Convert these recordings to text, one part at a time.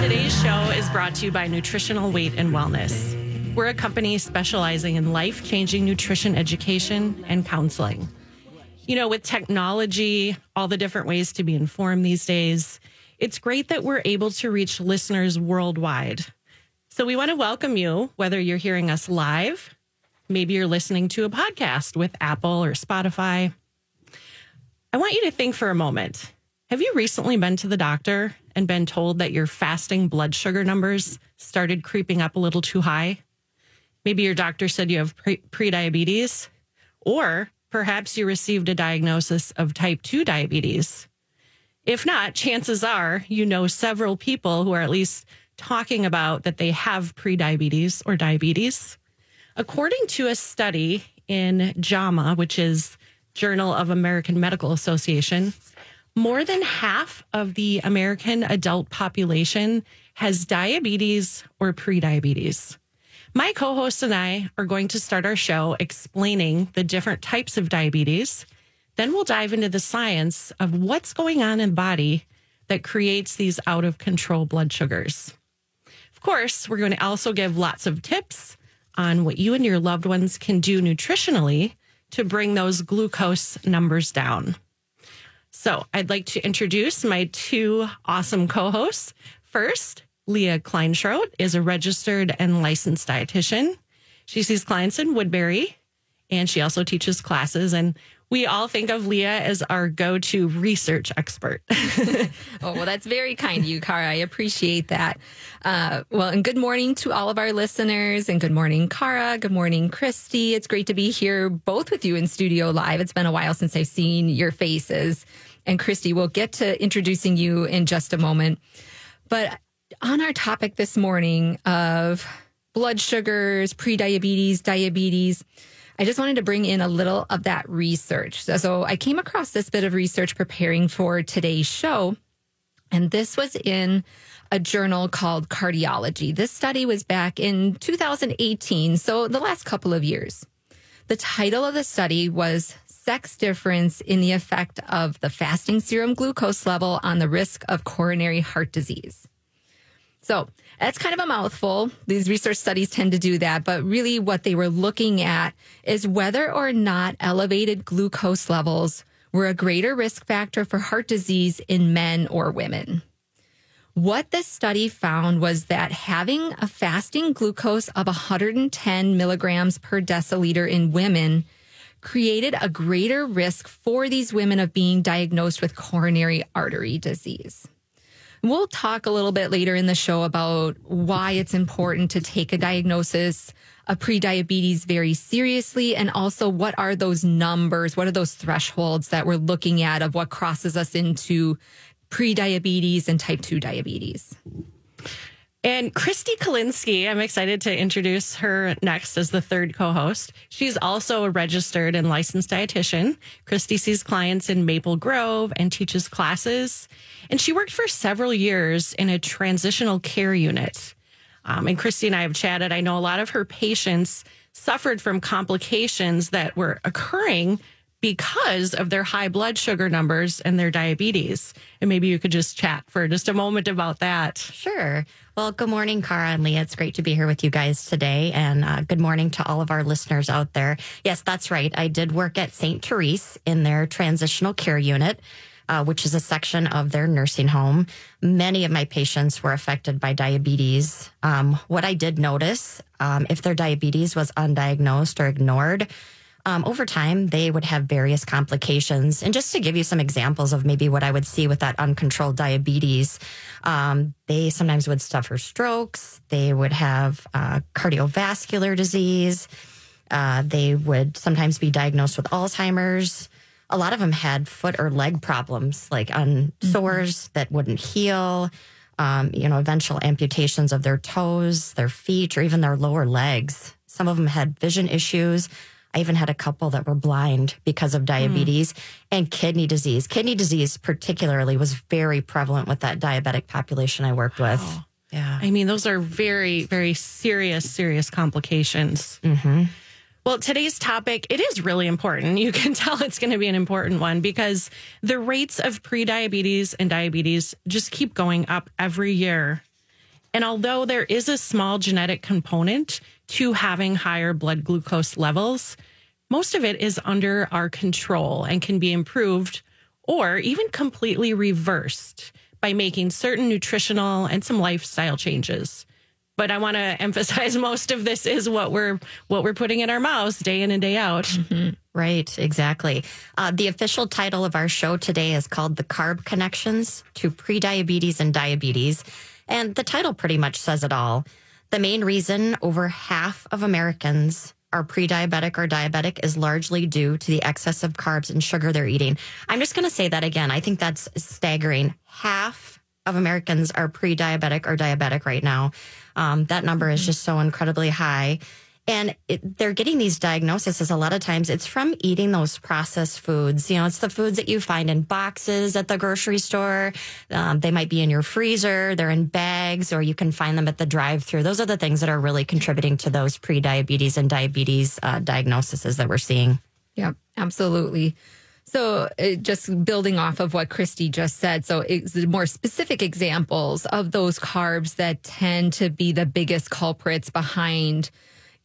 Today's show is brought to you by Nutritional Weight and Wellness. We're a company specializing in life changing nutrition education and counseling. You know, with technology, all the different ways to be informed these days, it's great that we're able to reach listeners worldwide. So we want to welcome you, whether you're hearing us live, maybe you're listening to a podcast with Apple or Spotify. I want you to think for a moment. Have you recently been to the doctor and been told that your fasting blood sugar numbers started creeping up a little too high? Maybe your doctor said you have pre- prediabetes, or perhaps you received a diagnosis of type 2 diabetes. If not, chances are you know several people who are at least talking about that they have prediabetes or diabetes. According to a study in JAMA, which is Journal of American Medical Association, more than half of the American adult population has diabetes or prediabetes. My co host and I are going to start our show explaining the different types of diabetes. Then we'll dive into the science of what's going on in the body that creates these out of control blood sugars. Of course, we're going to also give lots of tips on what you and your loved ones can do nutritionally to bring those glucose numbers down. So, I'd like to introduce my two awesome co hosts. First, Leah Kleinschrodt is a registered and licensed dietitian. She sees clients in Woodbury and she also teaches classes. And we all think of Leah as our go to research expert. oh, well, that's very kind of you, Cara. I appreciate that. Uh, well, and good morning to all of our listeners, and good morning, Cara. Good morning, Christy. It's great to be here both with you in studio live. It's been a while since I've seen your faces. And Christy, we'll get to introducing you in just a moment. But on our topic this morning of blood sugars, prediabetes, diabetes, I just wanted to bring in a little of that research. So, so, I came across this bit of research preparing for today's show, and this was in a journal called Cardiology. This study was back in 2018, so the last couple of years. The title of the study was Sex Difference in the Effect of the Fasting Serum Glucose Level on the Risk of Coronary Heart Disease. So that's kind of a mouthful. These research studies tend to do that. But really, what they were looking at is whether or not elevated glucose levels were a greater risk factor for heart disease in men or women. What this study found was that having a fasting glucose of 110 milligrams per deciliter in women created a greater risk for these women of being diagnosed with coronary artery disease. We'll talk a little bit later in the show about why it's important to take a diagnosis of prediabetes very seriously and also what are those numbers, what are those thresholds that we're looking at of what crosses us into prediabetes and type 2 diabetes. And Christy Kalinsky, I'm excited to introduce her next as the third co host. She's also a registered and licensed dietitian. Christy sees clients in Maple Grove and teaches classes. And she worked for several years in a transitional care unit. Um, and Christy and I have chatted. I know a lot of her patients suffered from complications that were occurring because of their high blood sugar numbers and their diabetes. And maybe you could just chat for just a moment about that. Sure. Well, good morning, Cara and Leah. It's great to be here with you guys today. And uh, good morning to all of our listeners out there. Yes, that's right. I did work at St. Therese in their transitional care unit. Uh, which is a section of their nursing home. Many of my patients were affected by diabetes. Um, what I did notice, um, if their diabetes was undiagnosed or ignored, um, over time, they would have various complications. And just to give you some examples of maybe what I would see with that uncontrolled diabetes, um, they sometimes would suffer strokes. They would have uh, cardiovascular disease. Uh, they would sometimes be diagnosed with Alzheimer's. A lot of them had foot or leg problems, like on mm-hmm. sores that wouldn't heal. um, you know, eventual amputations of their toes, their feet, or even their lower legs. Some of them had vision issues. I even had a couple that were blind because of hmm. diabetes and kidney disease. Kidney disease, particularly, was very prevalent with that diabetic population I worked with. Yeah. I mean, those are very, very serious, serious complications. Mm-hmm. Well, today's topic, it is really important. You can tell it's going to be an important one because the rates of prediabetes and diabetes just keep going up every year. And although there is a small genetic component to having higher blood glucose levels, most of it is under our control and can be improved or even completely reversed by making certain nutritional and some lifestyle changes. But I want to emphasize most of this is what we're what we're putting in our mouths day in and day out. Right, exactly. Uh, the official title of our show today is called The Carb Connections to Prediabetes and Diabetes. And the title pretty much says it all. The main reason over half of Americans are pre diabetic or diabetic is largely due to the excess of carbs and sugar they're eating. I'm just going to say that again. I think that's staggering. Half of Americans are pre diabetic or diabetic right now. Um, that number is just so incredibly high. And it, they're getting these diagnoses a lot of times. It's from eating those processed foods. You know, it's the foods that you find in boxes at the grocery store. Um, they might be in your freezer. They're in bags, or you can find them at the drive-through. Those are the things that are really contributing to those pre-diabetes and diabetes uh, diagnoses that we're seeing. Yeah, absolutely. So, uh, just building off of what Christy just said, so it's more specific examples of those carbs that tend to be the biggest culprits behind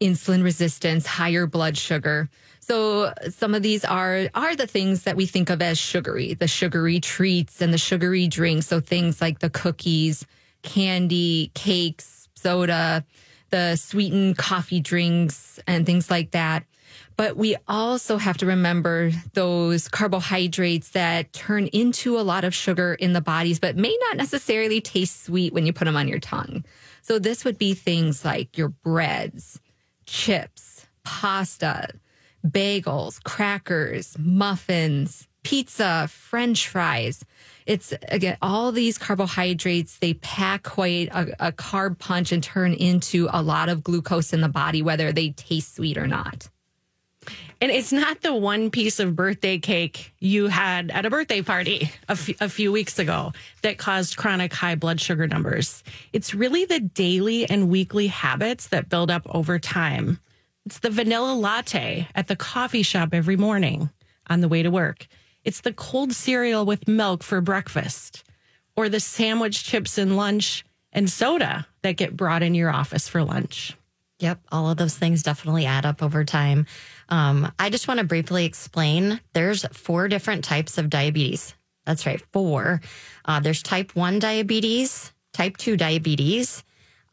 insulin resistance, higher blood sugar. So some of these are are the things that we think of as sugary, the sugary treats and the sugary drinks. So things like the cookies, candy, cakes, soda, the sweetened coffee drinks and things like that. But we also have to remember those carbohydrates that turn into a lot of sugar in the bodies, but may not necessarily taste sweet when you put them on your tongue. So this would be things like your breads, chips, pasta, bagels, crackers, muffins, pizza, french fries. It's again, all these carbohydrates, they pack quite a, a, carb punch and turn into a lot of glucose in the body, whether they taste sweet or not. And it's not the one piece of birthday cake you had at a birthday party a, f- a few weeks ago that caused chronic high blood sugar numbers. It's really the daily and weekly habits that build up over time. It's the vanilla latte at the coffee shop every morning on the way to work. It's the cold cereal with milk for breakfast or the sandwich chips and lunch and soda that get brought in your office for lunch. Yep, all of those things definitely add up over time. Um, I just want to briefly explain there's four different types of diabetes. That's right, four. Uh, there's type 1 diabetes, type 2 diabetes,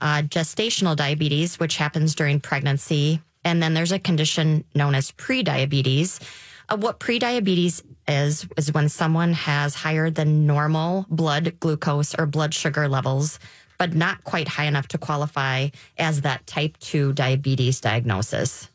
uh, gestational diabetes, which happens during pregnancy. And then there's a condition known as prediabetes. Uh, what prediabetes is, is when someone has higher than normal blood glucose or blood sugar levels, but not quite high enough to qualify as that type 2 diabetes diagnosis.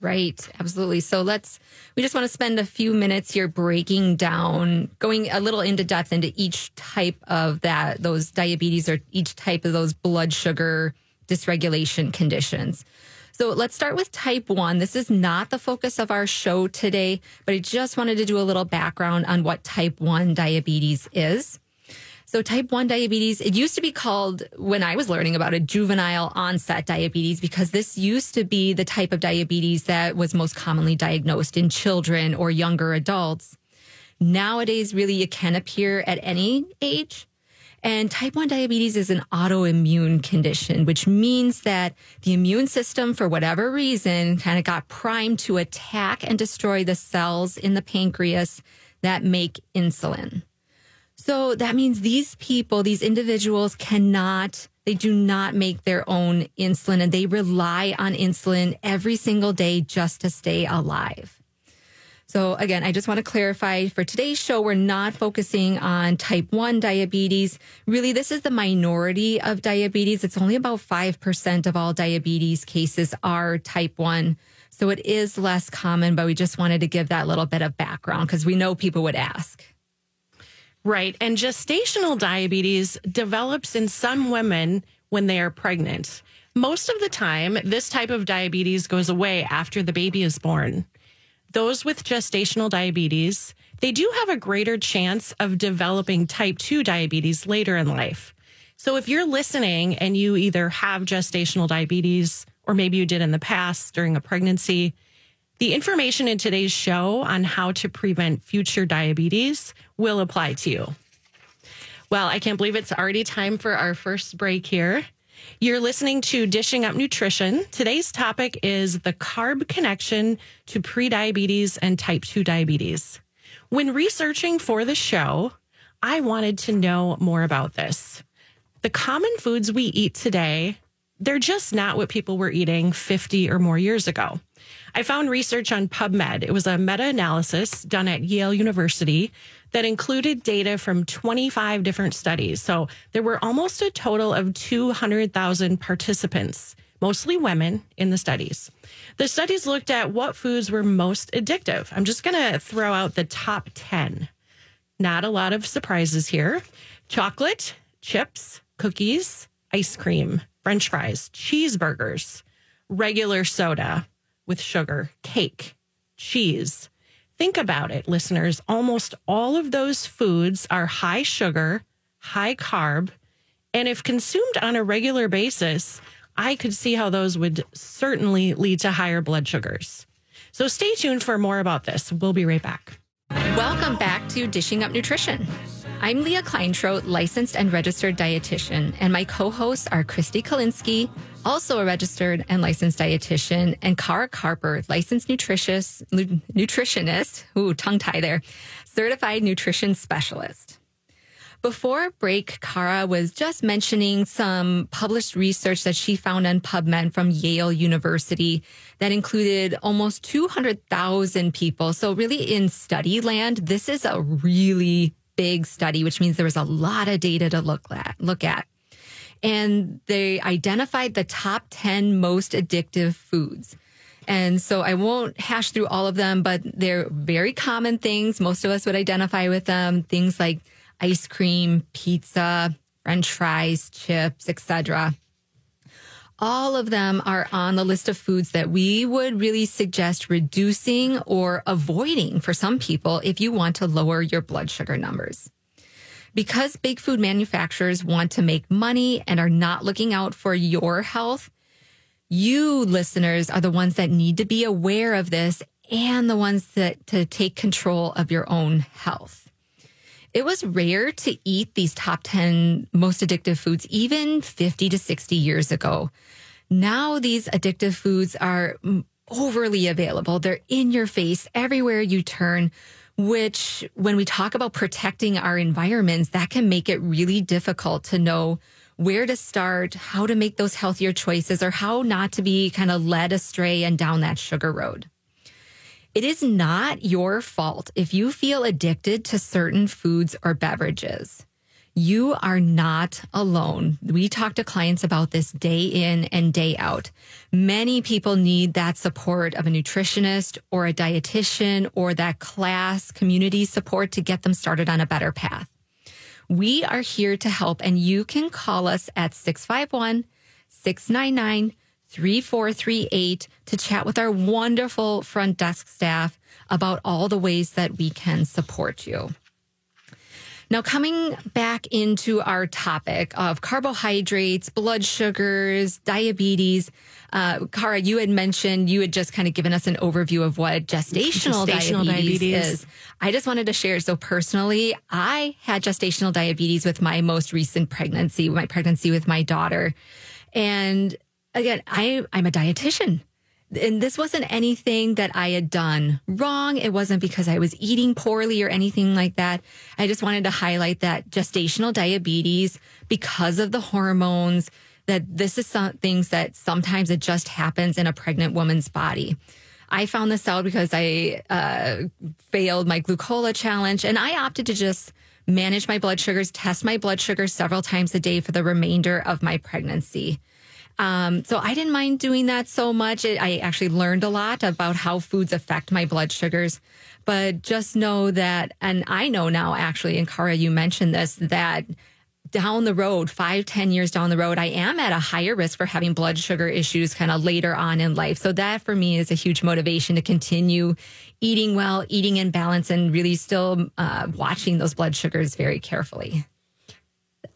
Right, absolutely. So let's, we just want to spend a few minutes here breaking down, going a little into depth into each type of that, those diabetes or each type of those blood sugar dysregulation conditions. So let's start with type one. This is not the focus of our show today, but I just wanted to do a little background on what type one diabetes is. So type 1 diabetes, it used to be called, when I was learning about it, juvenile onset diabetes, because this used to be the type of diabetes that was most commonly diagnosed in children or younger adults. Nowadays, really, it can appear at any age. And type 1 diabetes is an autoimmune condition, which means that the immune system, for whatever reason, kind of got primed to attack and destroy the cells in the pancreas that make insulin. So that means these people, these individuals cannot, they do not make their own insulin and they rely on insulin every single day just to stay alive. So again, I just want to clarify for today's show, we're not focusing on type 1 diabetes. Really, this is the minority of diabetes. It's only about 5% of all diabetes cases are type 1. So it is less common, but we just wanted to give that little bit of background because we know people would ask. Right. And gestational diabetes develops in some women when they are pregnant. Most of the time, this type of diabetes goes away after the baby is born. Those with gestational diabetes, they do have a greater chance of developing type 2 diabetes later in life. So if you're listening and you either have gestational diabetes or maybe you did in the past during a pregnancy, the information in today's show on how to prevent future diabetes will apply to you. Well, I can't believe it's already time for our first break here. You're listening to Dishing Up Nutrition. Today's topic is the carb connection to prediabetes and type 2 diabetes. When researching for the show, I wanted to know more about this. The common foods we eat today, they're just not what people were eating 50 or more years ago. I found research on PubMed. It was a meta analysis done at Yale University that included data from 25 different studies. So there were almost a total of 200,000 participants, mostly women, in the studies. The studies looked at what foods were most addictive. I'm just going to throw out the top 10. Not a lot of surprises here chocolate, chips, cookies, ice cream, french fries, cheeseburgers, regular soda with sugar, cake, cheese. Think about it, listeners. Almost all of those foods are high sugar, high carb, and if consumed on a regular basis, I could see how those would certainly lead to higher blood sugars. So stay tuned for more about this. We'll be right back. Welcome back to Dishing Up Nutrition. I'm Leah Kleinschrodt, licensed and registered dietitian, and my co-hosts are Christy Kalinsky, also a registered and licensed dietitian, and Cara Carper, licensed nutritious, nutritionist, ooh, tongue tie there, certified nutrition specialist. Before break, Cara was just mentioning some published research that she found on PubMed from Yale University that included almost 200,000 people. So really in study land, this is a really big study, which means there was a lot of data to look at, look at. And they identified the top 10 most addictive foods. And so I won't hash through all of them, but they're very common things. Most of us would identify with them. Things like ice cream, pizza, french fries, chips, etc all of them are on the list of foods that we would really suggest reducing or avoiding for some people if you want to lower your blood sugar numbers. Because big food manufacturers want to make money and are not looking out for your health, you listeners are the ones that need to be aware of this and the ones that to take control of your own health. It was rare to eat these top 10 most addictive foods even 50 to 60 years ago. Now these addictive foods are overly available. They're in your face everywhere you turn, which when we talk about protecting our environments, that can make it really difficult to know where to start, how to make those healthier choices, or how not to be kind of led astray and down that sugar road. It is not your fault if you feel addicted to certain foods or beverages. You are not alone. We talk to clients about this day in and day out. Many people need that support of a nutritionist or a dietitian or that class community support to get them started on a better path. We are here to help and you can call us at 651 699 3438 to chat with our wonderful front desk staff about all the ways that we can support you. Now, coming back into our topic of carbohydrates, blood sugars, diabetes, uh, Cara, you had mentioned you had just kind of given us an overview of what gestational, gestational diabetes, diabetes, is. I just wanted to share. So, personally, I had gestational diabetes with my most recent pregnancy, my pregnancy with my daughter. And again, I, I'm a dietitian. And this wasn't anything that I had done wrong. It wasn't because I was eating poorly or anything like that. I just wanted to highlight that gestational diabetes, because of the hormones, that this is some things that sometimes it just happens in a pregnant woman's body. I found this out because I uh, failed my glucola challenge and I opted to just manage my blood sugars, test my blood sugars several times a day for the remainder of my pregnancy. Um, so I didn't mind doing that so much. It, I actually learned a lot about how foods affect my blood sugars. But just know that, and I know now actually, and Cara, you mentioned this, that down the road, five, ten years down the road, I am at a higher risk for having blood sugar issues kind of later on in life. So that for me is a huge motivation to continue eating well, eating in balance, and really still uh, watching those blood sugars very carefully.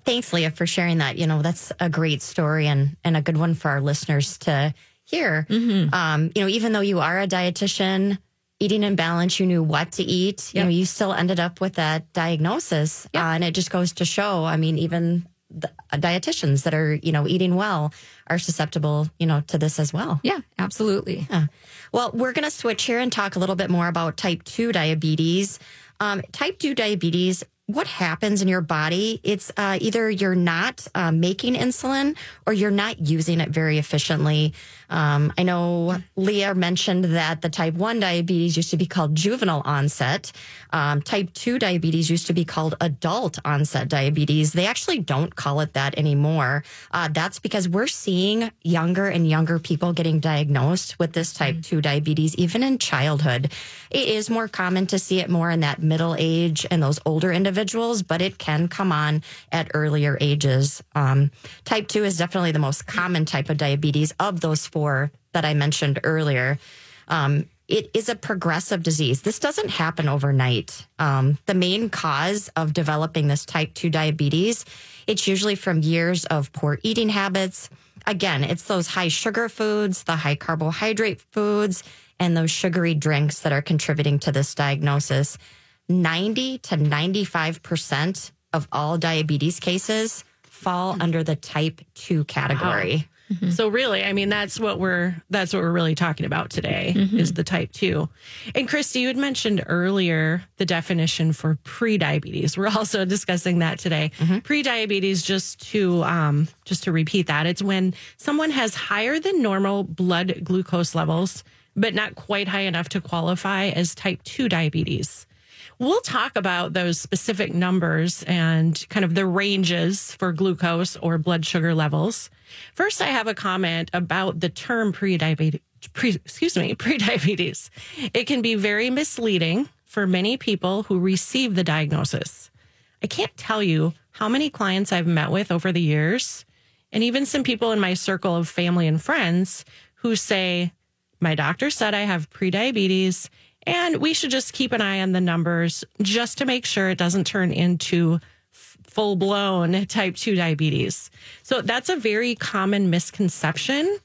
Thanks, Leah, for sharing that. You know, that's a great story and, and a good one for our listeners to hear. Um, you know, even though you are a dietitian, eating in balance, you knew what to eat, you know, you still ended up with that diagnosis. Uh, and it just goes to show, I mean, even the uh, dietitians that are, you know, eating well are susceptible, you know, to this as well. Yeah, absolutely. Yeah. Well, we're going to switch here and talk a little bit more about type 2 diabetes. Um, type 2 diabetes, what happens in your body? It's uh, either you're not uh, making insulin or you're not using it very efficiently. Um, I know Leah mentioned that the type 1 diabetes used to be called juvenile onset. Um, type 2 diabetes used to be called adult onset diabetes. They actually don't call it that anymore. Uh, that's because we're seeing younger and younger people getting diagnosed with this type 2 diabetes, even in childhood. It is more common to see it more in that middle age and those older individuals, but it can come on at earlier ages. Um, type 2 is definitely the most common type of diabetes of those four that I mentioned earlier. Um, it is a progressive disease. This doesn't happen overnight. Um, the main cause of developing this type 2 diabetes, it's usually from years of poor eating habits. Again, it's those high sugar foods, the high carbohydrate foods, and those sugary drinks that are contributing to this diagnosis. 90 to 95% of all diabetes cases fall under the type 2 category. Mm-hmm. So really, I mean, that's what we're that's what we're really talking about today mm-hmm. is the type two. And Christy, you had mentioned earlier the definition for pre-diabetes. We're also discussing that today. Mm-hmm. Pre-diabetes, just to um, just to repeat that, it's when someone has higher than normal blood glucose levels, but not quite high enough to qualify as type two diabetes. We'll talk about those specific numbers and kind of the ranges for glucose or blood sugar levels. First, I have a comment about the term pre-diabetes. Pre, excuse me, pre-diabetes. It can be very misleading for many people who receive the diagnosis. I can't tell you how many clients I've met with over the years, and even some people in my circle of family and friends who say, My doctor said I have prediabetes, and we should just keep an eye on the numbers just to make sure it doesn't turn into full blown type 2 diabetes. So that's a very common misconception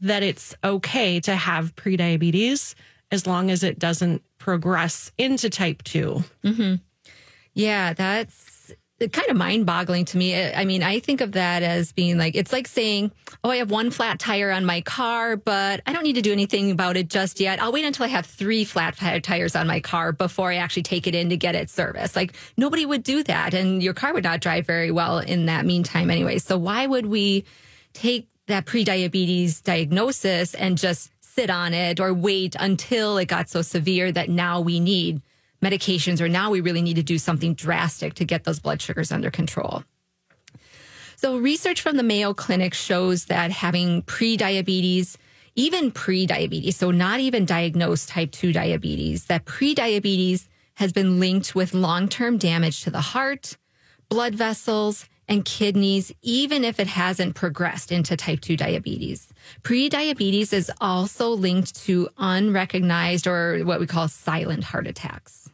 that it's okay to have prediabetes as long as it doesn't progress into type 2. Mm-hmm. Yeah, that's kind of mind boggling to me. Uh, I mean, I think of that as being like, it's like saying, oh, I have one flat tire on my car, but I don't need to do anything about it just yet. I'll wait until I have three flat tires on my car before I actually take it in to get it serviced. Like, nobody would do that. And your car would not drive very well in that meantime, anyway. So, why would we take that prediabetes diagnosis and just sit on it or wait until it got so severe that now we need medications or now we really need to do something drastic to get those blood sugars under control. So, research from the Mayo Clinic shows that having prediabetes, even prediabetes, so not even diagnosed type 2 diabetes, that prediabetes has been linked with long term damage to the heart, blood vessels, and kidneys, even if it hasn't progressed into type 2 diabetes. Prediabetes is also linked to unrecognized or what we call silent heart attacks.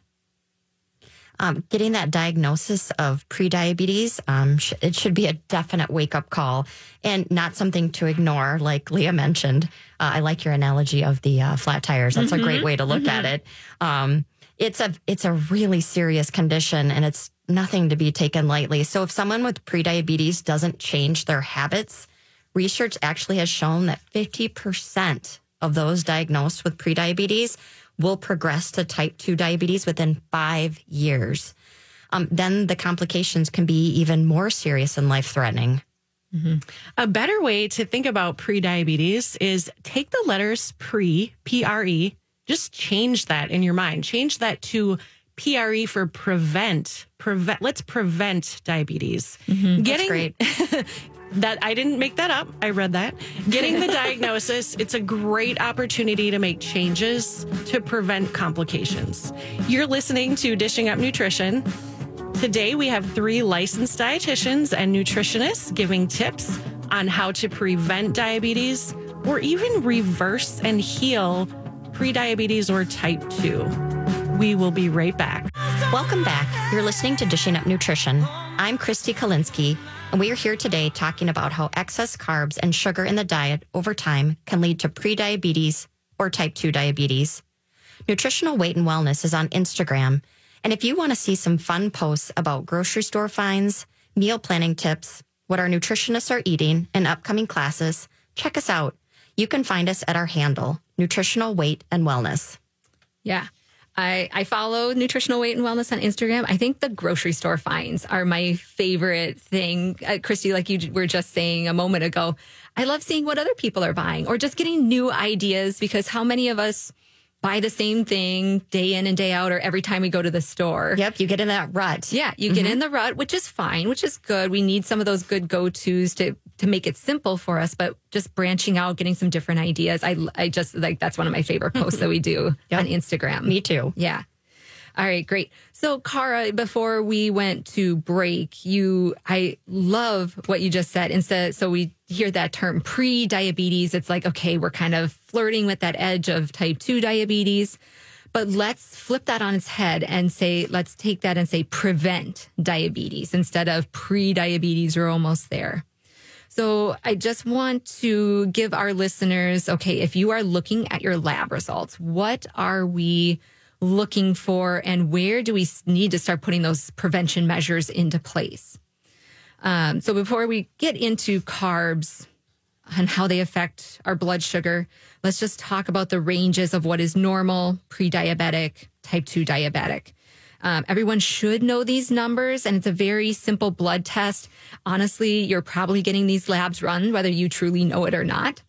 Um, getting that diagnosis of prediabetes, um, sh- it should be a definite wake up call and not something to ignore. Like Leah mentioned, uh, I like your analogy of the uh, flat tires. That's a great way to look at it. Um, it's a it's a really serious condition, and it's nothing to be taken lightly. So if someone with prediabetes doesn't change their habits, research actually has shown that fifty percent of those diagnosed with prediabetes will progress to type 2 diabetes within five years. Um, then the complications can be even more serious and life threatening. A better way to think about prediabetes is take the letters pre, P R E, just change that in your mind. Change that to PRE for prevent. Prevent let's prevent diabetes. Getting great. that I didn't make that up. I read that. Getting the diagnosis, it's a great opportunity to make changes to prevent complications. You're listening to Dishing Up Nutrition. Today, we have three licensed dietitians and nutritionists giving tips on how to prevent diabetes or even reverse and heal prediabetes or type 2. We will be right back. Welcome back. You're listening to Dishing Up Nutrition. I'm Christy Kalinsky, and we are here today talking about how excess carbs and sugar in the diet over time can lead to prediabetes or type 2 diabetes. Nutritional Weight and Wellness is on Instagram, and if you want to see some fun posts about grocery store finds, meal planning tips, what our nutritionists are eating, and upcoming classes, check us out. You can find us at our handle, Nutritional Weight and Wellness. Yeah. I, I follow nutritional weight and wellness on Instagram. I think the grocery store finds are my favorite thing. Uh, Christy, like you were just saying a moment ago, I love seeing what other people are buying or just getting new ideas because how many of us buy the same thing day in and day out or every time we go to the store? Yep, you get in that rut. Yeah, you get in the rut, which is fine, which is good. We need some of those good go-tos to to make it simple for us, but just branching out, getting some different ideas. I I just like that's one of my favorite posts that we do Yep. on Instagram. Me too. Yeah. All right, great. So, Cara, before we went to break, you, I love what you just said. Instead, so we hear that term pre-diabetes. It's like, okay, we're kind of flirting with that edge of type two diabetes, but let's flip that on its head and say, let's take that and say prevent diabetes instead of pre-diabetes. We're almost there. So I just want to give our listeners, okay, if you are looking at your lab results, what are we looking for and where do we need to start putting those prevention measures into place? Um, so before we get into carbs and how they affect our blood sugar, let's just talk about the ranges of what is normal, pre-diabetic, type 2 diabetic. Um, everyone should know these numbers, and it's a very simple blood test. Honestly, you're probably getting these labs run, whether you truly know it or not.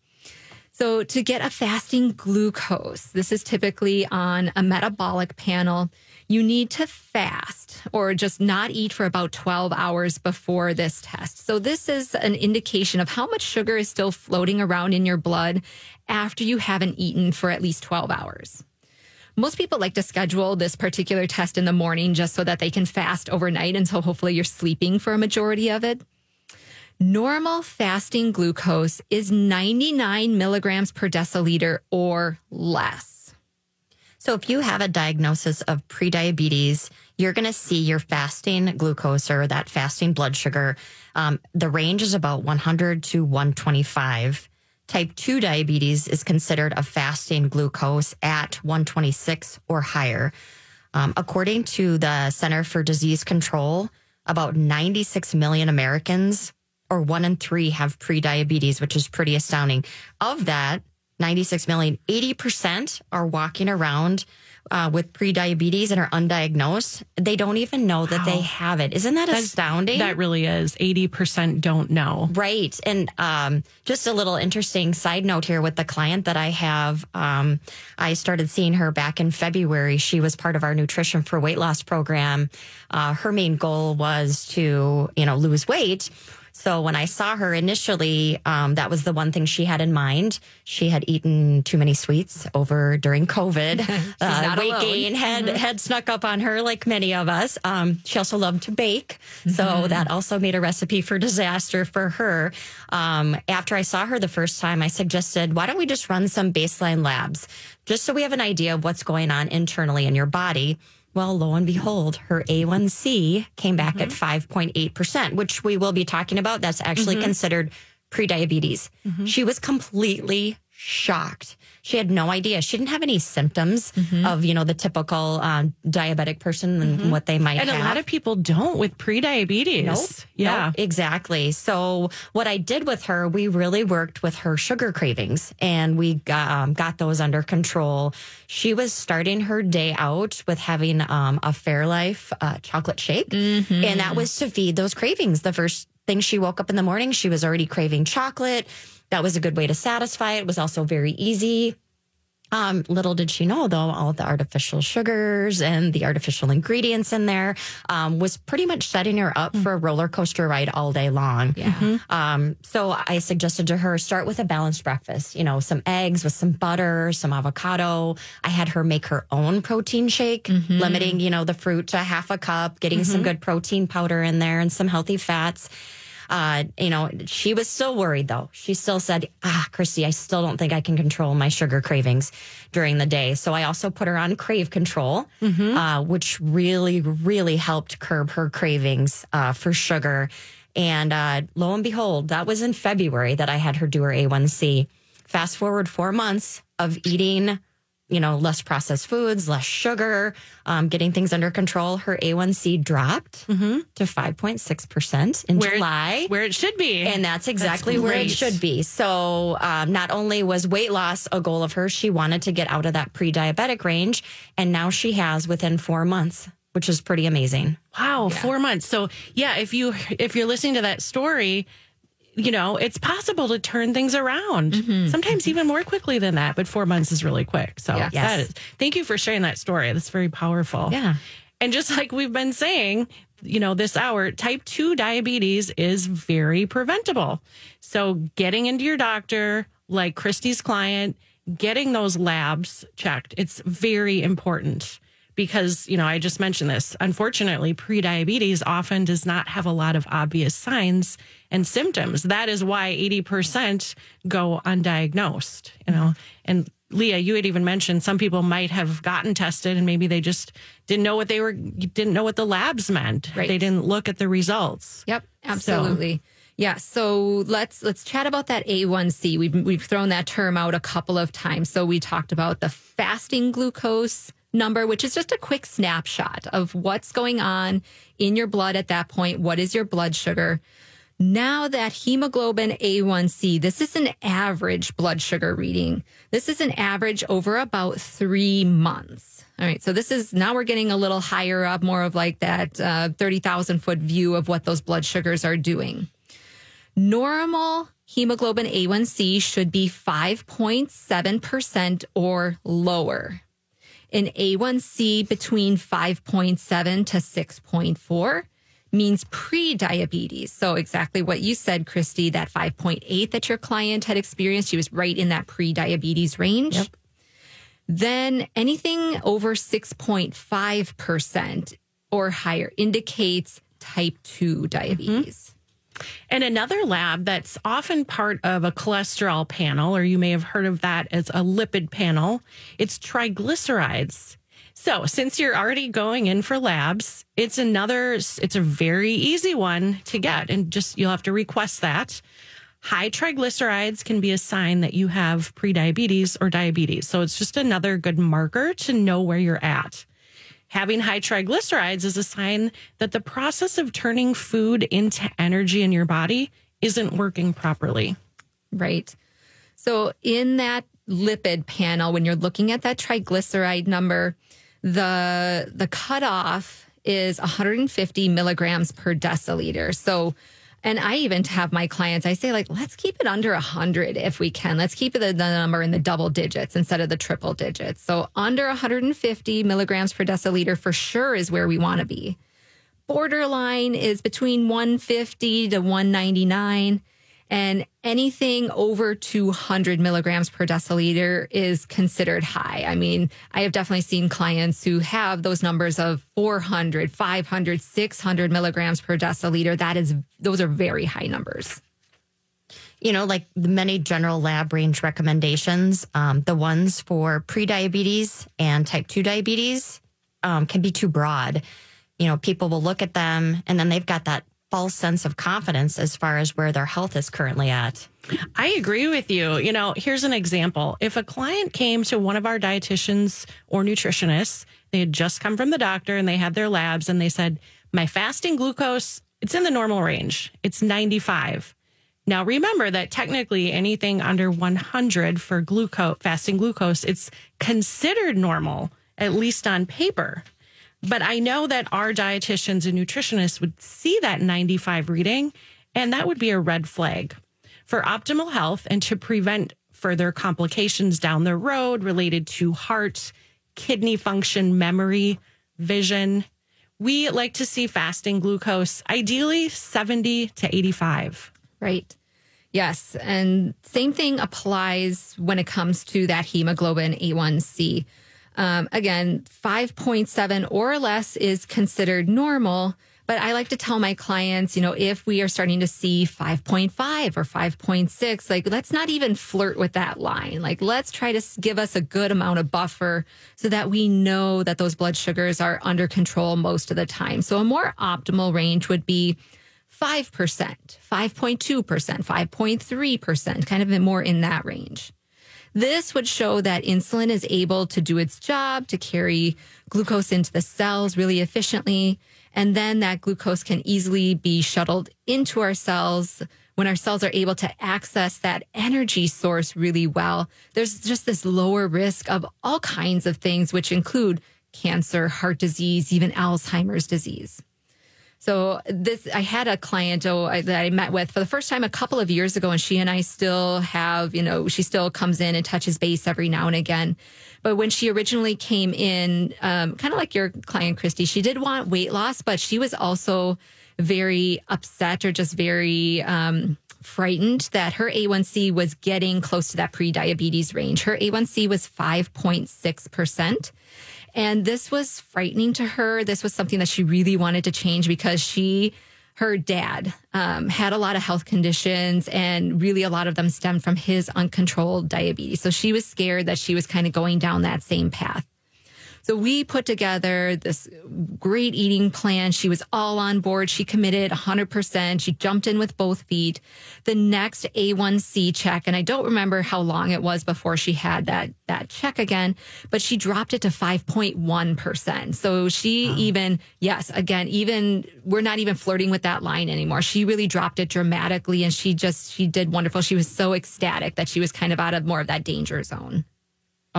So, to get a fasting glucose, this is typically on a metabolic panel. You need to fast or just not eat for about 12 hours before this test. So, this is an indication of how much sugar is still floating around in your blood after you haven't eaten for at least 12 hours. Most people like to schedule this particular test in the morning just so that they can fast overnight. And so hopefully you're sleeping for a majority of it. Normal fasting glucose is 99 milligrams per deciliter or less. So if you have a diagnosis of prediabetes, you're going to see your fasting glucose or that fasting blood sugar. Um, the range is about 100 to 125. Type 2 diabetes is considered a fasting glucose at 126 or higher. Um, according to the Center for Disease Control, about 96 million Americans, or one in three, have prediabetes, which is pretty astounding. Of that, 96 million, 80% are walking around uh, with prediabetes and are undiagnosed. They don't even know that they have it. Isn't that astounding? That really is. 80% don't know. Right. And um, just a little interesting side note here with the client that I have. Um, I started seeing her back in February. She was part of our Nutrition for Weight Loss program. Uh, her main goal was to, you know, lose weight. So when I saw her initially, um, that was the one thing she had in mind. She had eaten too many sweets over during COVID. uh, not weight alone. gain had had snuck up on her, like many of us. Um, she also loved to bake, so Mm-hmm. that also made a recipe for disaster for her. Um, after I saw her the first time, I suggested, why don't we just run some baseline labs, just so we have an idea of what's going on internally in your body. Well, lo and behold, her A1C came back Mm-hmm. at 5.8%, which we will be talking about. That's actually Mm-hmm. considered prediabetes. She was completely shocked. She had no idea. She didn't have any symptoms Mm-hmm. of, you know, the typical um, diabetic person and what they might And have. a lot of people don't with prediabetes. Nope. Yeah. Nope, exactly. So what I did with her, we really worked with her sugar cravings and we got, um, got those under control. She was starting her day out with having um, a Fairlife uh, chocolate shake. And that was to feed those cravings. The first thing she woke up in the morning, she was already craving chocolate. That was a good way to satisfy it. It was also very easy. Um, little did she know, though, all the artificial sugars and the artificial ingredients in there um, was pretty much setting her up for a roller coaster ride all day long. Yeah. Um, so I suggested to her start with a balanced breakfast. You know, some eggs with some butter, some avocado. I had her make her own protein shake, limiting you know the fruit to half a cup, getting some good protein powder in there and some healthy fats. Uh, you know, she was still worried though. She still said, ah, Christy, I still don't think I can control my sugar cravings during the day. So I also put her on crave control, uh, which really, really helped curb her cravings uh, for sugar. And uh, lo and behold, that was in February that I had her do her A1C. Fast forward four months of eating you know, less processed foods, less sugar, um, getting things under control. Her A1C dropped to 5.6% in Where, July. where it should be. and that's exactly where it should be. So, um, not only was weight loss a goal of hers, she wanted to get out of that pre diabetic range. And now she has within four months, which is pretty amazing. Wow, four months. So yeah, if you if you're listening to that story, you know it's possible to turn things around. Mm-hmm. Sometimes even more quickly than that, but four months is really quick. So Yes. that is. Thank you for sharing that story. That's very powerful. Yeah. And just like we've been saying, you know, this hour, type 2 diabetes is very preventable. So getting into your doctor, like Christy's client, getting those labs checked, it's very important because, you know, I just mentioned this. Unfortunately, prediabetes often does not have a lot of obvious signs and symptoms. That is why 80% go undiagnosed, you know. And Leah, you had even mentioned some people might have gotten tested and maybe they just didn't know what they were didn't know what the labs meant. Right. They didn't look at the results. Yep, absolutely. Yeah, so let's let's chat about that A1C. We've we've thrown that term out a couple of times. So we talked about the fasting glucose number, which is just a quick snapshot of what's going on in your blood at that point. What is your blood sugar? Now that hemoglobin A1C, this is an average blood sugar reading. This is an average over about three months. All right. So this is now we're getting a little higher up, more of like that uh, 30,000 foot view of what those blood sugars are doing. Normal hemoglobin A1C should be 5.7% or lower. An A1C between 5.7 to 6.4 means pre-diabetes. So exactly what you said, Christy, that 5.8 that your client had experienced, she was right in that pre-diabetes range. Then anything over 6.5% or higher indicates type 2 mm-hmm. diabetes. And another lab that's often part of a cholesterol panel, or you may have heard of that as a lipid panel, it's triglycerides. So, since you're already going in for labs, it's another, it's a very easy one to get, and just you'll have to request that. High triglycerides can be a sign that you have prediabetes or diabetes. So, it's just another good marker to know where you're at. Having high triglycerides is a sign that the process of turning food into energy in your body isn't working properly. Right. So in that lipid panel, when you're looking at that triglyceride number, the the cutoff is 150 milligrams per deciliter. So and I even have my clients, I say, like, let's keep it under 100 if we can. Let's keep the, the number in the double digits instead of the triple digits. So under 150 milligrams per deciliter for sure is where we want to be. Borderline is between 150 to 199. And anything over 200 milligrams per deciliter is considered high. I mean, I have definitely seen clients who have those numbers of 400, 500, 600 milligrams per deciliter. That is, those are very high numbers. you know, like many general lab range recommendations, um, the ones for prediabetes and type 2 diabetes um, can be too broad. You know, people will look at them and then they've got that false sense of confidence as far as where their health is currently at. I agree with you. You know, here's an example. If a client came to one of our dietitians or nutritionists, they had just come from the doctor and they had their labs and they said, My fasting glucose, it's in the normal range. It's 95. Now remember that technically anything under 100 for glucose, fasting glucose, it's considered normal, at least on paper. But I know that our dietitians and nutritionists would see that 95 reading, and that would be a red flag. For optimal health and to prevent further complications down the road related to heart, kidney function, memory, vision. We like to see fasting glucose ideally 70 to 85. Right. Yes. And same thing applies when it comes to that hemoglobin A1C. Um, again, 5.7 or less is considered normal. But I like to tell my clients, you know, if we are starting to see 5.5 or 5.6, like let's not even flirt with that line. Like let's try to give us a good amount of buffer so that we know that those blood sugars are under control most of the time. So a more optimal range would be 5%, 5.2%, 5.3%, kind of more in that range. This would show that insulin is able to do its job to carry glucose into the cells really efficiently. And then that glucose can easily be shuttled into our cells when our cells are able to access that energy source really well. There's just this lower risk of all kinds of things, which include cancer, heart disease, even Alzheimer's disease. So this, I had a client oh, I, that I met with for the first time a couple of years ago, and she and I still have, you know, she still comes in and touches base every now and again. But when she originally came in, um, kind of like your client Christy, she did want weight loss, but she was also very upset or just very um, frightened that her A1C was getting close to that pre-diabetes range. Her A1C was 5.6 percent. And this was frightening to her. This was something that she really wanted to change because she, her dad, um, had a lot of health conditions and really a lot of them stemmed from his uncontrolled diabetes. So she was scared that she was kind of going down that same path. So we put together this great eating plan. She was all on board. She committed 100%. She jumped in with both feet. The next A1C check, and I don't remember how long it was before she had that, that check again, but she dropped it to 5.1%. So she wow. even, yes, again, even we're not even flirting with that line anymore. She really dropped it dramatically and she just, she did wonderful. She was so ecstatic that she was kind of out of more of that danger zone.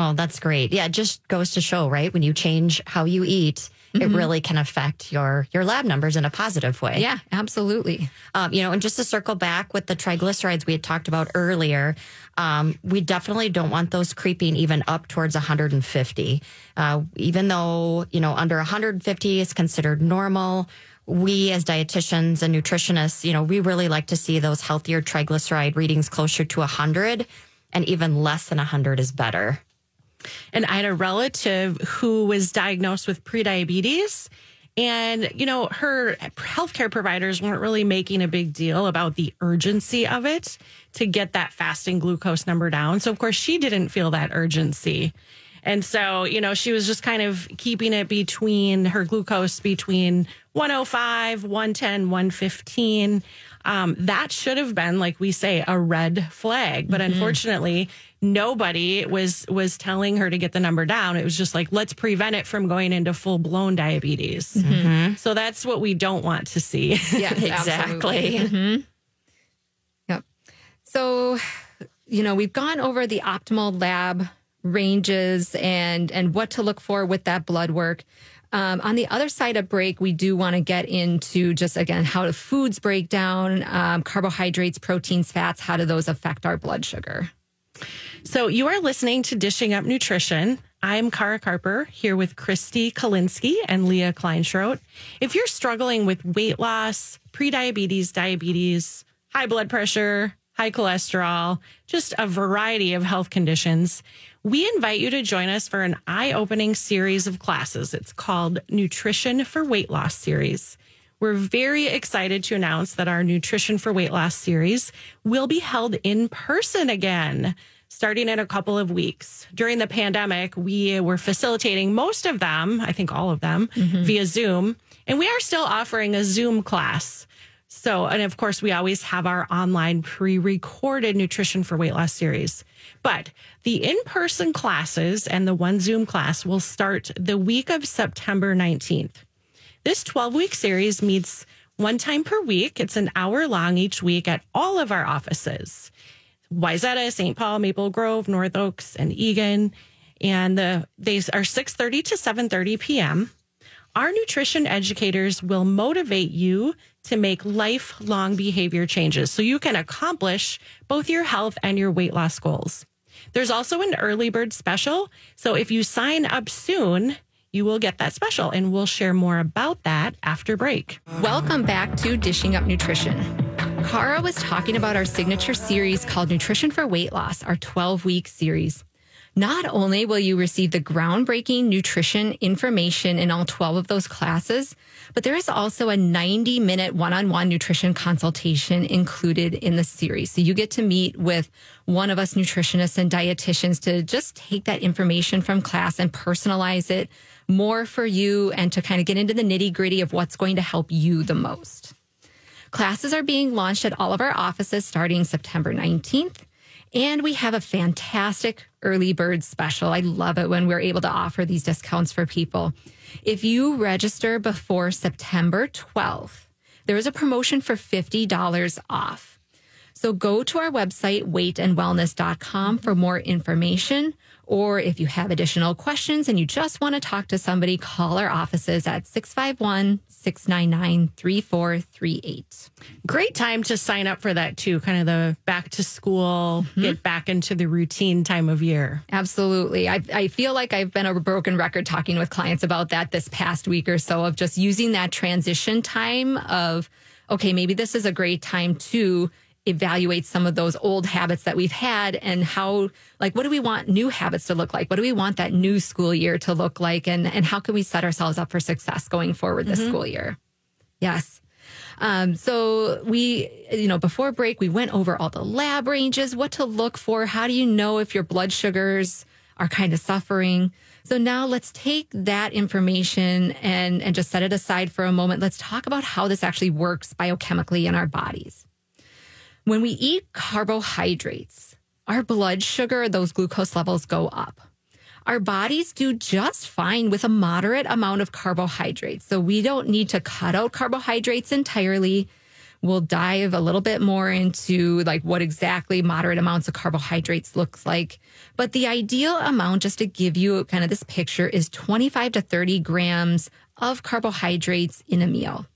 Oh, that's great. Yeah, it just goes to show, right? When you change how you eat, mm-hmm. it really can affect your your lab numbers in a positive way. Yeah, absolutely. Um, you know, and just to circle back with the triglycerides we had talked about earlier, um, we definitely don't want those creeping even up towards 150. Uh, even though you know under 150 is considered normal. We as dietitians and nutritionists, you know, we really like to see those healthier triglyceride readings closer to 100 and even less than 100 is better. And I had a relative who was diagnosed with prediabetes. And, you know, her healthcare providers weren't really making a big deal about the urgency of it to get that fasting glucose number down. So, of course, she didn't feel that urgency. And so, you know, she was just kind of keeping it between her glucose between 105, 110, 115. Um, that should have been, like we say, a red flag. But mm-hmm. unfortunately, nobody was was telling her to get the number down. It was just like, let's prevent it from going into full blown diabetes. Mm-hmm. So that's what we don't want to see. Yeah, exactly. Mm-hmm. Yep. So, you know, we've gone over the optimal lab ranges and and what to look for with that blood work. Um, on the other side of break, we do want to get into just again how do foods break down, um, carbohydrates, proteins, fats. How do those affect our blood sugar? So you are listening to Dishing Up Nutrition. I'm Cara Carper here with Christy Kalinsky and Leah Kleinschrodt. If you're struggling with weight loss, prediabetes, diabetes, high blood pressure, high cholesterol, just a variety of health conditions, we invite you to join us for an eye opening series of classes. It's called Nutrition for Weight Loss Series. We're very excited to announce that our Nutrition for Weight Loss series will be held in person again starting in a couple of weeks. During the pandemic, we were facilitating most of them, I think all of them, mm-hmm. via Zoom. And we are still offering a Zoom class. So, and of course, we always have our online pre recorded Nutrition for Weight Loss series. But the in person classes and the one Zoom class will start the week of September 19th. This 12 week series meets one time per week. It's an hour long each week at all of our offices. Wayzata, St. Paul, Maple Grove, North Oaks, and Eagan. And the, they are 6.30 to 7.30 p.m. Our nutrition educators will motivate you to make lifelong behavior changes so you can accomplish both your health and your weight loss goals. There's also an early bird special. So if you sign up soon, you will get that special, and we'll share more about that after break. Welcome back to Dishing Up Nutrition. Cara was talking about our signature series called Nutrition for Weight Loss, our 12 week series. Not only will you receive the groundbreaking nutrition information in all 12 of those classes, but there is also a 90 minute one on one nutrition consultation included in the series. So you get to meet with one of us nutritionists and dietitians to just take that information from class and personalize it more for you and to kind of get into the nitty gritty of what's going to help you the most. Classes are being launched at all of our offices starting September 19th. And we have a fantastic early bird special. I love it when we're able to offer these discounts for people. If you register before September 12th, there is a promotion for $50 off. So go to our website, weightandwellness.com for more information. Or if you have additional questions and you just want to talk to somebody, call our offices at 651 699 3438. Great time to sign up for that too, kind of the back to school, mm-hmm. get back into the routine time of year. Absolutely. I, I feel like I've been a broken record talking with clients about that this past week or so of just using that transition time of, okay, maybe this is a great time to evaluate some of those old habits that we've had and how like what do we want new habits to look like? What do we want that new school year to look like? And and how can we set ourselves up for success going forward this school year? Yes. Um, so we you know before break we went over all the lab ranges what to look for. How do you know if your blood sugars are kind of suffering? So now let's take that information and and just set it aside for a moment. Let's talk about how this actually works biochemically in our bodies when we eat carbohydrates, our blood sugar, those glucose levels go up. Our bodies do just fine with a moderate amount of carbohydrates. So we don't need to cut out carbohydrates entirely. We'll dive a little bit more into like what exactly moderate amounts of carbohydrates looks like. But the ideal amount, just to give you kind of this picture, is 25 to 30 grams of carbohydrates in a meal.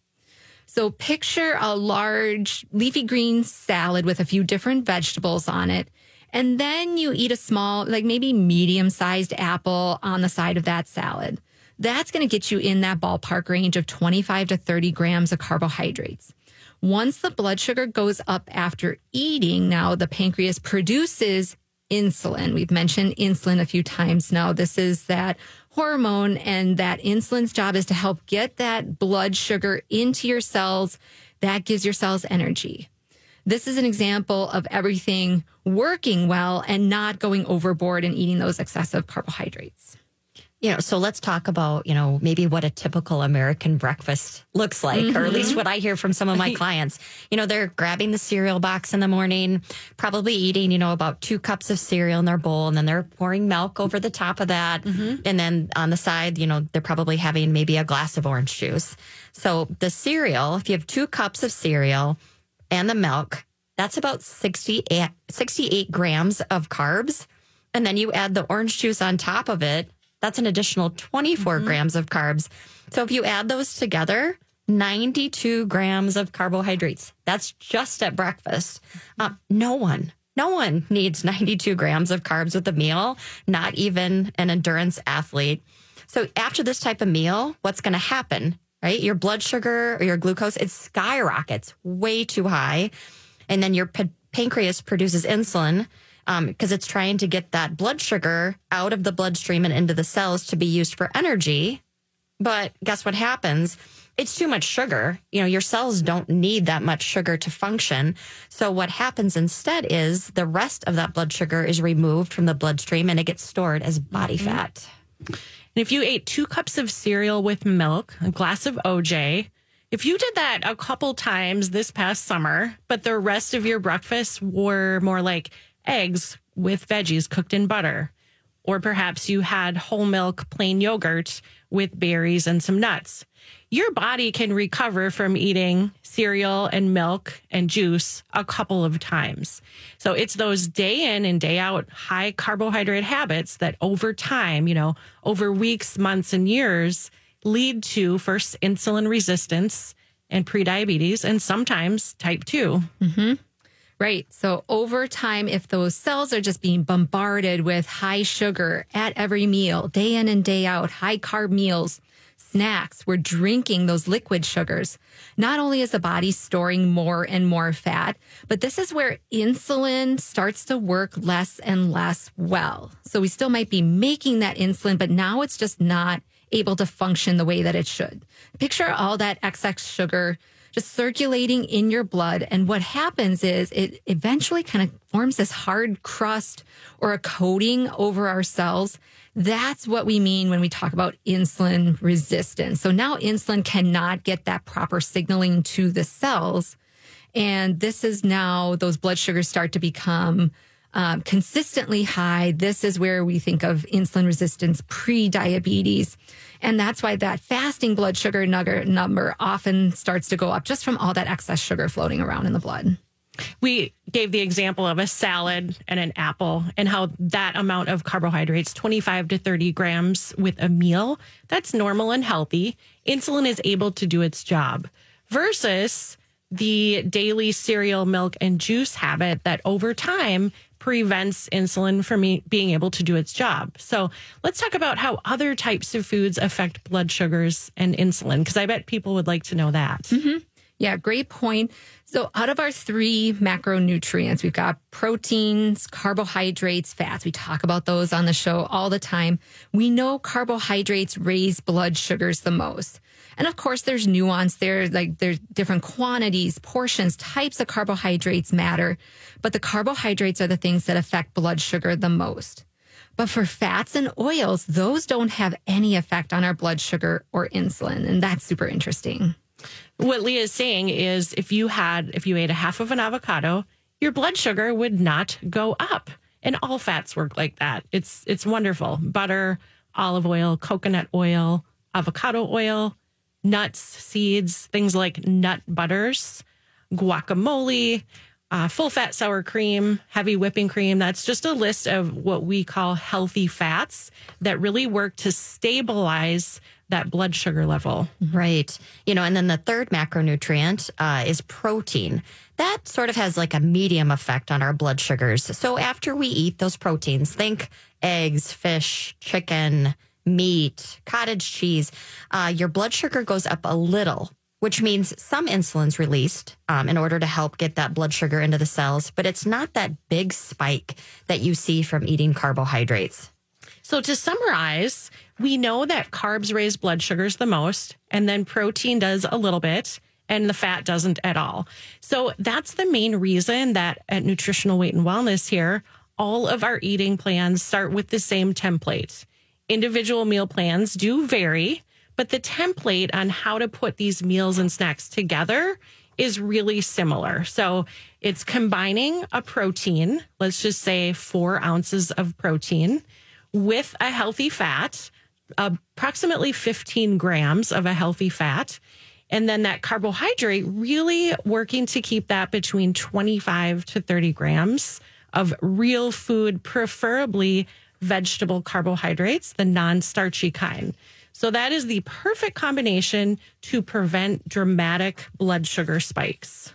So picture a large leafy green salad with a few different vegetables on it. And then you eat a small, like maybe medium sized apple on the side of that salad. That's going to get you in that ballpark range of 25 to 30 grams of carbohydrates. Once the blood sugar goes up after eating, now the pancreas produces insulin. We've mentioned insulin a few times now. This is that hormone, and that insulin's job is to help get that blood sugar into your cells. That gives your cells energy. This is an example of everything working well and not going overboard and eating those excessive carbohydrates. You know, so let's talk about, you know, maybe what a typical American breakfast looks like, or at least mm-hmm. what I hear from some of my clients. You know, they're grabbing the cereal box in the morning, probably eating, you know, about two cups of cereal in their bowl, and then they're pouring milk over the top of that. Mm-hmm. And then on the side, you know, they're probably having maybe a glass of orange juice. So the cereal, if you have two cups of cereal and the milk, that's about 68, 68 grams of carbs. And then you add the orange juice on top of it. That's an additional 24 grams of carbs. So if you add those together, 92 grams of carbohydrates. That's just at breakfast. Uh, no one, no one needs 92 grams of carbs with a meal, not even an endurance athlete. So after this type of meal, what's going to happen, right? Your blood sugar or your glucose, it skyrockets way too high. And then your pa- pancreas produces insulin Um, because it's trying to get that blood sugar out of the bloodstream and into the cells to be used for energy. But guess what happens? It's too much sugar. You know, your cells don't need that much sugar to function. So what happens instead is the rest of that blood sugar is removed from the bloodstream and it gets stored as body mm-hmm. fat. And if you ate two cups of cereal with milk, a glass of OJ, if you did that a couple times this past summer, but the rest of your breakfasts were more like eggs with veggies cooked in butter, or perhaps you had whole milk plain yogurt with berries and some nuts, your body can recover from eating cereal and milk and juice a couple of times. So it's those day in and day out high carbohydrate habits that over time, you know, over weeks, months, and years lead to first insulin resistance and prediabetes and sometimes type 2. Mm-hmm. Right. So over time, if those cells are just being bombarded with high sugar at every meal, day in and day out, high carb meals, snacks, we're drinking those liquid sugars. Not only is the body storing more and more fat, but this is where insulin starts to work less and less well. So we still might be making that insulin, but now it's just not able to function the way that it should. Picture all that excess sugar just circulating in your blood. And what happens is it eventually kind of forms this hard crust or a coating over our cells. That's what we mean when we talk about insulin resistance. So now insulin cannot get that proper signaling to the cells. And this is now those blood sugars start to become um, consistently high. This is where we think of insulin resistance pre diabetes. And that's why that fasting blood sugar number often starts to go up just from all that excess sugar floating around in the blood. We gave the example of a salad and an apple and how that amount of carbohydrates, 25 to 30 grams with a meal, that's normal and healthy. Insulin is able to do its job versus the daily cereal, milk, and juice habit that over time prevents insulin from being able to do its job. So let's talk about how other types of foods affect blood sugars and insulin, because I bet people would like to know that. Mm-hmm. Yeah, great point. So, out of our three macronutrients, we've got proteins, carbohydrates, fats. We talk about those on the show all the time. We know carbohydrates raise blood sugars the most. And of course, there's nuance there, like there's different quantities, portions, types of carbohydrates matter, but the carbohydrates are the things that affect blood sugar the most. But for fats and oils, those don't have any effect on our blood sugar or insulin. And that's super interesting. What Leah is saying is if you had, if you ate a half of an avocado, your blood sugar would not go up. And all fats work like that. It's, it's wonderful. Butter, olive oil, coconut oil, avocado oil, nuts, seeds, things like nut butters, guacamole, uh, full fat sour cream, heavy whipping cream. That's just a list of what we call healthy fats that really work to stabilize that blood sugar level. Right. You know, and then the third macronutrient uh, is protein. That sort of has like a medium effect on our blood sugars. So after we eat those proteins, think eggs, fish, chicken, meat, cottage cheese, uh, your blood sugar goes up a little, which means some insulin's released um, in order to help get that blood sugar into the cells, but it's not that big spike that you see from eating carbohydrates. So, to summarize, we know that carbs raise blood sugars the most, and then protein does a little bit, and the fat doesn't at all. So, that's the main reason that at Nutritional Weight and Wellness here, all of our eating plans start with the same template individual meal plans do vary, but the template on how to put these meals and snacks together is really similar. So it's combining a protein, let's just say four ounces of protein, with a healthy fat, approximately 15 grams of a healthy fat. And then that carbohydrate, really working to keep that between 25 to 30 grams of real food, preferably vegetable carbohydrates, the non starchy kind. So that is the perfect combination to prevent dramatic blood sugar spikes.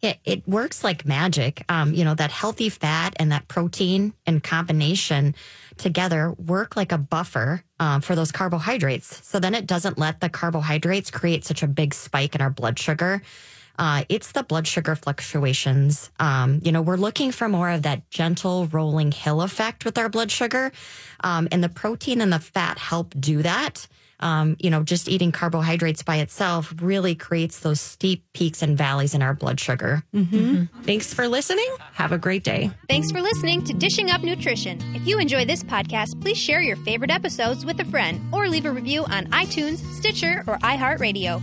Yeah, it works like magic. Um, you know, that healthy fat and that protein in combination together work like a buffer um, for those carbohydrates. So then it doesn't let the carbohydrates create such a big spike in our blood sugar. Uh, it's the blood sugar fluctuations. Um, you know, we're looking for more of that gentle rolling hill effect with our blood sugar. Um, and the protein and the fat help do that. Um, you know, just eating carbohydrates by itself really creates those steep peaks and valleys in our blood sugar. Mm-hmm. Mm-hmm. Thanks for listening. Have a great day. Thanks for listening to Dishing Up Nutrition. If you enjoy this podcast, please share your favorite episodes with a friend or leave a review on iTunes, Stitcher, or iHeartRadio.